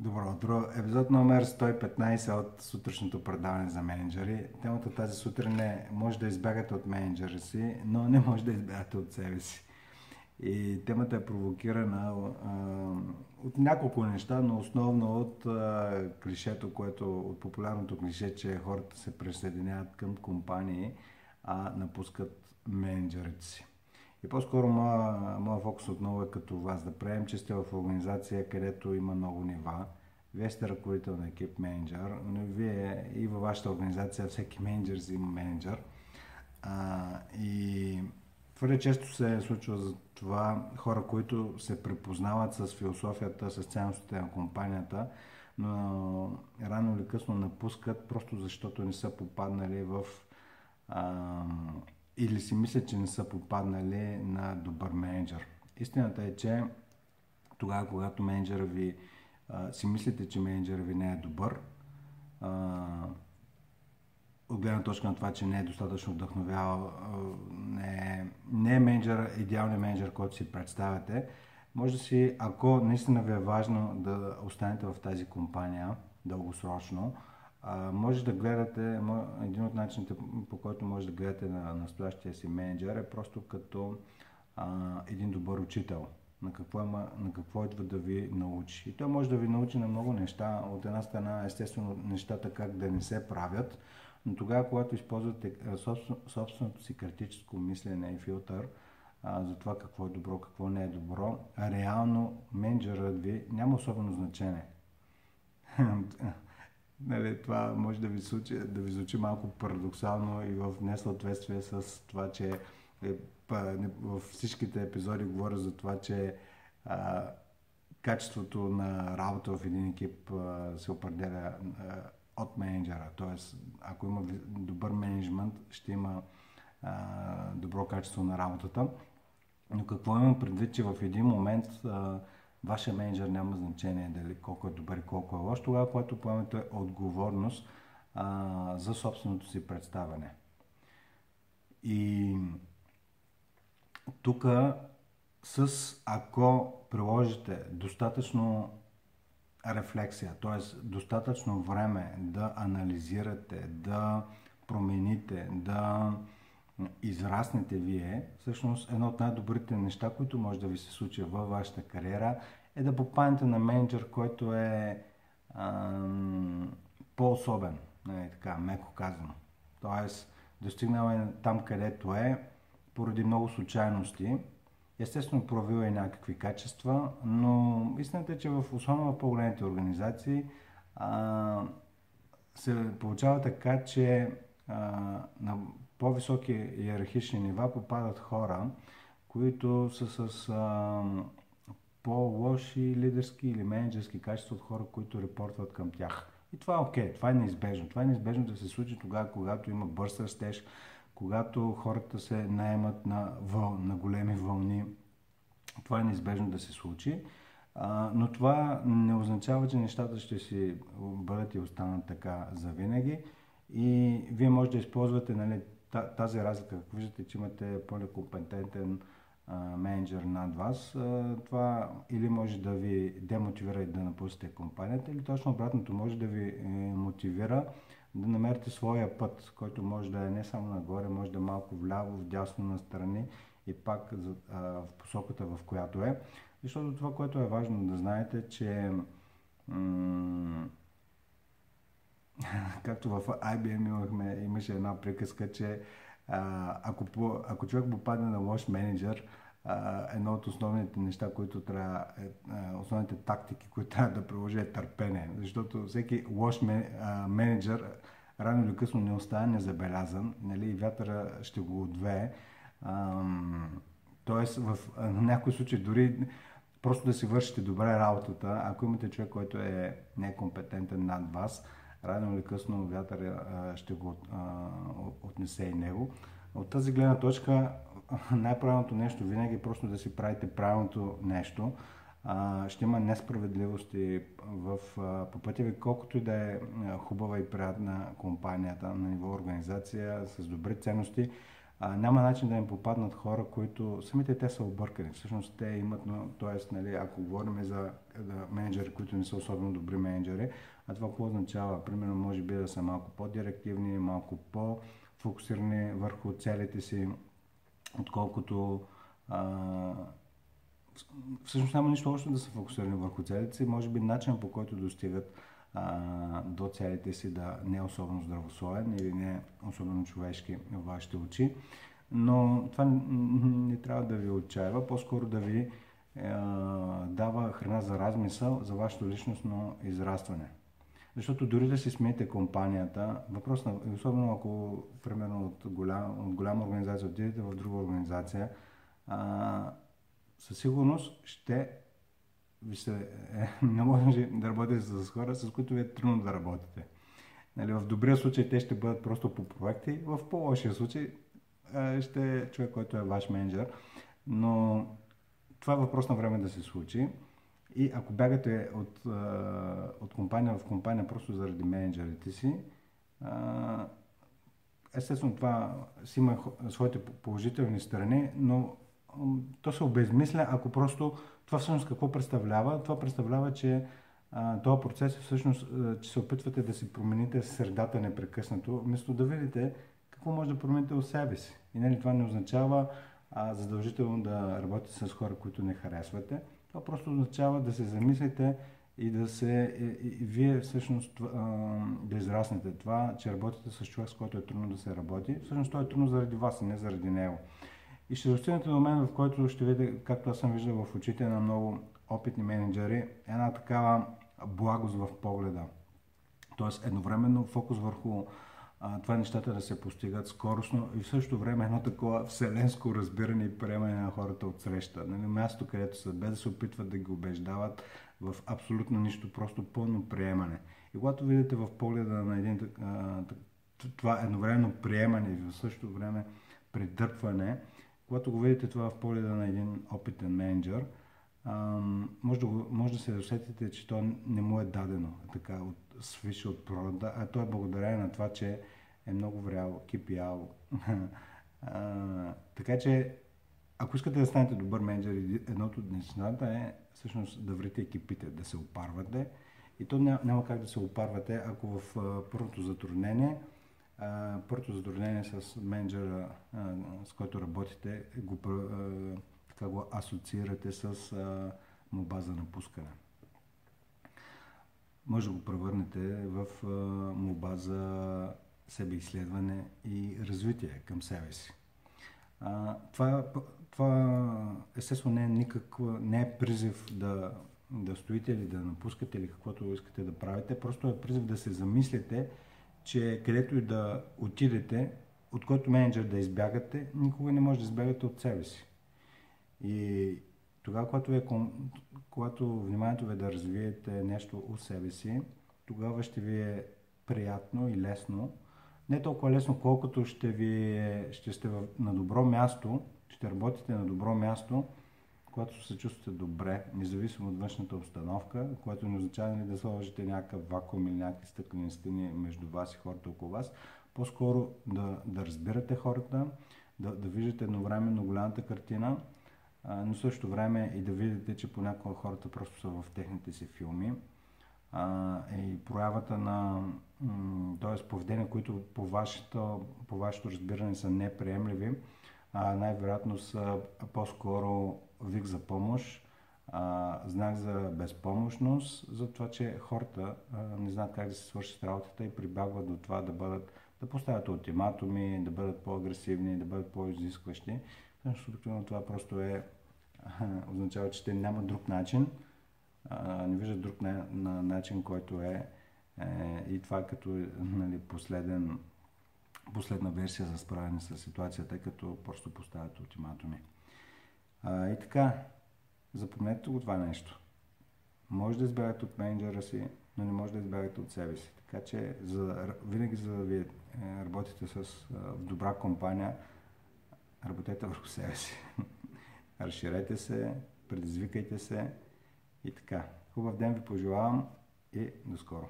Добро утро. Епизод номер 115 от сутрешното предаване за менеджери. Темата тази сутрин е може да избягате от менеджера си, но не може да избягате от себе си. И темата е провокирана а, от няколко неща, но основно от а, клишето, което, от популярното клише, че хората се присъединяват към компании, а напускат менеджерите си. И по-скоро моя, моя фокус отново е като вас, да приемем, че сте в организация, където има много нива. Вие сте ръководител на екип менеджер, но вие и във вашата организация всеки менеджер си има менеджер. А, и твърде често се случва за това хора, които се препознават с философията, с ценностите на компанията, но рано или късно напускат, просто защото не са попаднали в а, или си мислят, че не са попаднали на добър менеджер. Истината е, че тогава, когато менеджера ви а, си мислите, че менеджера ви не е добър, а, от гледна точка на това, че не е достатъчно вдъхновял, не е, не е менеджер, идеалният менеджер, който си представяте, може да си, ако наистина ви е важно да останете в тази компания дългосрочно, а, може да гледате, един от начините по който може да гледате на настоящия си менеджер е просто като а, един добър учител. На какво, има, на какво идва да ви научи. И той може да ви научи на много неща. От една страна, естествено, нещата как да не се правят, но тогава, когато използвате собственото си критическо мислене и филтър а, за това какво е добро, какво не е добро, реално менеджерът ви няма особено значение. Нали, това може да ви, случи, да ви звучи малко парадоксално и в несъответствие с това, че е, във всичките епизоди говоря за това, че а, качеството на работа в един екип а, се определя а, от менеджера. Тоест, ако има добър менеджмент, ще има а, добро качество на работата. Но какво имам предвид, че в един момент а, вашия менеджер няма значение дали колко е добър и колко е лош, тогава, когато поемете отговорност а, за собственото си представяне. И тук с ако приложите достатъчно рефлексия, т.е. достатъчно време да анализирате, да промените, да израснете вие, всъщност едно от най-добрите неща, които може да ви се случи във вашата кариера, е да попаднете на менеджер, който е ам, по-особен, нали, така, меко казано. Тоест, достигнал е там, където е, поради много случайности. Естествено, проявил е някакви качества, но истината е, че в основно в по-големите организации а, се получава така, че на по-високи иерархични нива попадат хора, които са с а, по-лоши лидерски или менеджерски качества от хора, които репортват към тях. И това е окей, okay, това е неизбежно. Това е неизбежно да се случи тогава, когато има бърз растеж, когато хората се наемат на, въл, на големи вълни. Това е неизбежно да се случи. А, но това не означава, че нещата ще си бъдат и останат така за винаги. И вие може да използвате нали, тази разлика, ако виждате, че имате по-некомпетентен менеджер над вас, това или може да ви демотивира и да напуснете компанията, или точно обратното може да ви е, мотивира да намерите своя път, който може да е не само нагоре, може да е малко вляво, вдясно, настрани и пак в посоката, в която е. Защото това, което е важно да знаете, че м- както в IBM имахме, имаше една приказка, че а, ако, по, ако човек попадне на лош менеджер, а, едно от основните неща, които трябва, е, основните тактики, които трябва да приложи е търпение. Защото всеки лош менеджер рано или късно не остане незабелязан, нали, и вятъра ще го отвее. Тоест, в някои случаи дори просто да си вършите добре работата, ако имате човек, който е некомпетентен над вас, рано или късно вятър ще го отнесе и него. От тази гледна точка най-правилното нещо винаги е просто да си правите правилното нещо. ще има несправедливости в, по пътя ви, колкото и да е хубава и приятна компанията на ниво организация с добри ценности. А, няма начин да им попаднат хора, които самите те са объркани. Всъщност те имат, но, т.е. Нали, ако говорим за да, менеджери, които не са особено добри менеджери, а това какво означава? Примерно, може би да са малко по-директивни, малко по-фокусирани върху целите си, отколкото а, всъщност няма нищо общо да са фокусирани върху целите си, може би начин по който достигат а, до целите си да не е особено здравословен или не е особено човешки в вашите очи. Но това не трябва да ви отчаива, по-скоро да ви а, дава храна за размисъл за вашето личностно израстване. Защото дори да си смеете компанията, въпрос на, особено ако, примерно, от, голям, от голяма организация отидете в друга организация, а, със сигурност ще ви се, е, не може да работите с хора, с които ви е трудно да работите. Нали, в добрия случай те ще бъдат просто по проекти, в по-лошия случай е, ще е човек, който е ваш менеджер. Но това е въпрос на време да се случи. И ако бягате от, е, от компания в компания просто заради менеджерите си, естествено това си има своите положителни страни, но то се обезмисля, ако просто това всъщност какво представлява? Това представлява, че този процес е всъщност, че се опитвате да си промените средата непрекъснато, вместо да видите какво може да промените от себе си. И нали, това не означава а, задължително да работите с хора, които не харесвате. Това просто означава да се замислите и да се, и, и, вие всъщност а, да израснете това, че работите с човек, с който е трудно да се работи. Всъщност това е трудно заради вас, а не заради него. И ще достигнете до момент, в който ще видите, както аз съм виждал в очите на много опитни менеджери, една такава благост в погледа. Тоест едновременно фокус върху това нещата да се постигат скоростно и в същото време едно такова вселенско разбиране и приемане на хората от среща. Нали, място, където са, без да се опитват да ги убеждават в абсолютно нищо, просто пълно приемане. И когато видите в погледа на един това едновременно приемане и в същото време придърпване, когато го видите това в погледа на един опитен менеджер, може, да може да се усетите, че то не му е дадено така от свише от пророда, а то е благодарение на това, че е много врял, кипял. така че, ако искате да станете добър менеджер, едното от нещата е всъщност да врите екипите, да се опарвате. И то няма, няма как да се опарвате, ако в първото затруднение първото затруднение с менеджера, с който работите, го, така го асоциирате с моба за напускане. Може да го превърнете в моба за себеизследване и развитие към себе си. това, това естествено не е никаква, не е призив да, да стоите или да напускате или каквото искате да правите, просто е призив да се замислите че където и да отидете, от който менеджер да избягате, никога не може да избягате от себе си. И тогава, когато, е, когато вниманието ви е да развиете нещо от себе си, тогава ще ви е приятно и лесно. Не толкова лесно, колкото ще, ви, е, ще сте на добро място, ще работите на добро място, когато се чувствате добре, независимо от външната обстановка, което не означава ли нали, да сложите някакъв вакуум или някакви стъклени стени между вас и хората около вас, по-скоро да, да разбирате хората, да, да виждате едновременно голямата картина, а, но също време и да видите, че понякога хората просто са в техните си филми. А, и проявата на т.е. поведения, които по вашето, по вашето разбиране са неприемливи, най-вероятно са по-скоро вик за помощ, а, знак за безпомощност, за това, че хората а, не знаят как да се свършат работата и прибягват до това да бъдат, да поставят ултиматуми, да бъдат по-агресивни, да бъдат по-изискващи. Защото това просто е, означава, че те нямат друг начин, не виждат друг на, на начин, който е, е и това като нали, последен, последна версия за справяне с ситуацията, като просто поставят ултиматуми. А, и така, запомнете го това нещо. Може да избягате от менеджера си, но не може да избягате от себе си. Така че за, винаги за да ви е, работите с в добра компания, работете върху себе си. Разширете се, предизвикайте се и така. Хубав ден ви пожелавам и до скоро.